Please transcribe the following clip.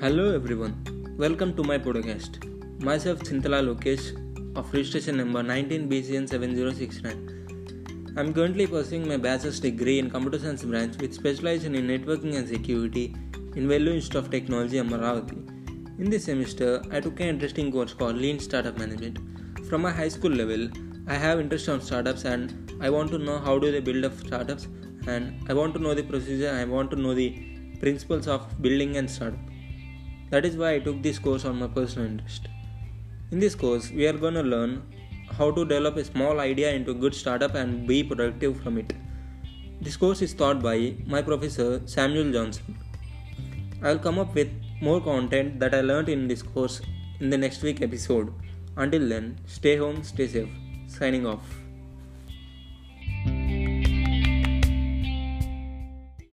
Hello everyone, welcome to my podcast. Myself Chintala Lokesh of registration number 19BCN7069. I'm currently pursuing my bachelor's degree in computer science branch with specialization in networking and security in Vellore Institute of Technology, Amaravati. In this semester, I took an interesting course called Lean Startup Management. From my high school level, I have interest on startups and I want to know how do they build up startups and I want to know the procedure, I want to know the principles of building and startup. That is why I took this course on my personal interest. In this course, we are going to learn how to develop a small idea into a good startup and be productive from it. This course is taught by my professor Samuel Johnson. I will come up with more content that I learned in this course in the next week episode. Until then, stay home, stay safe. Signing off.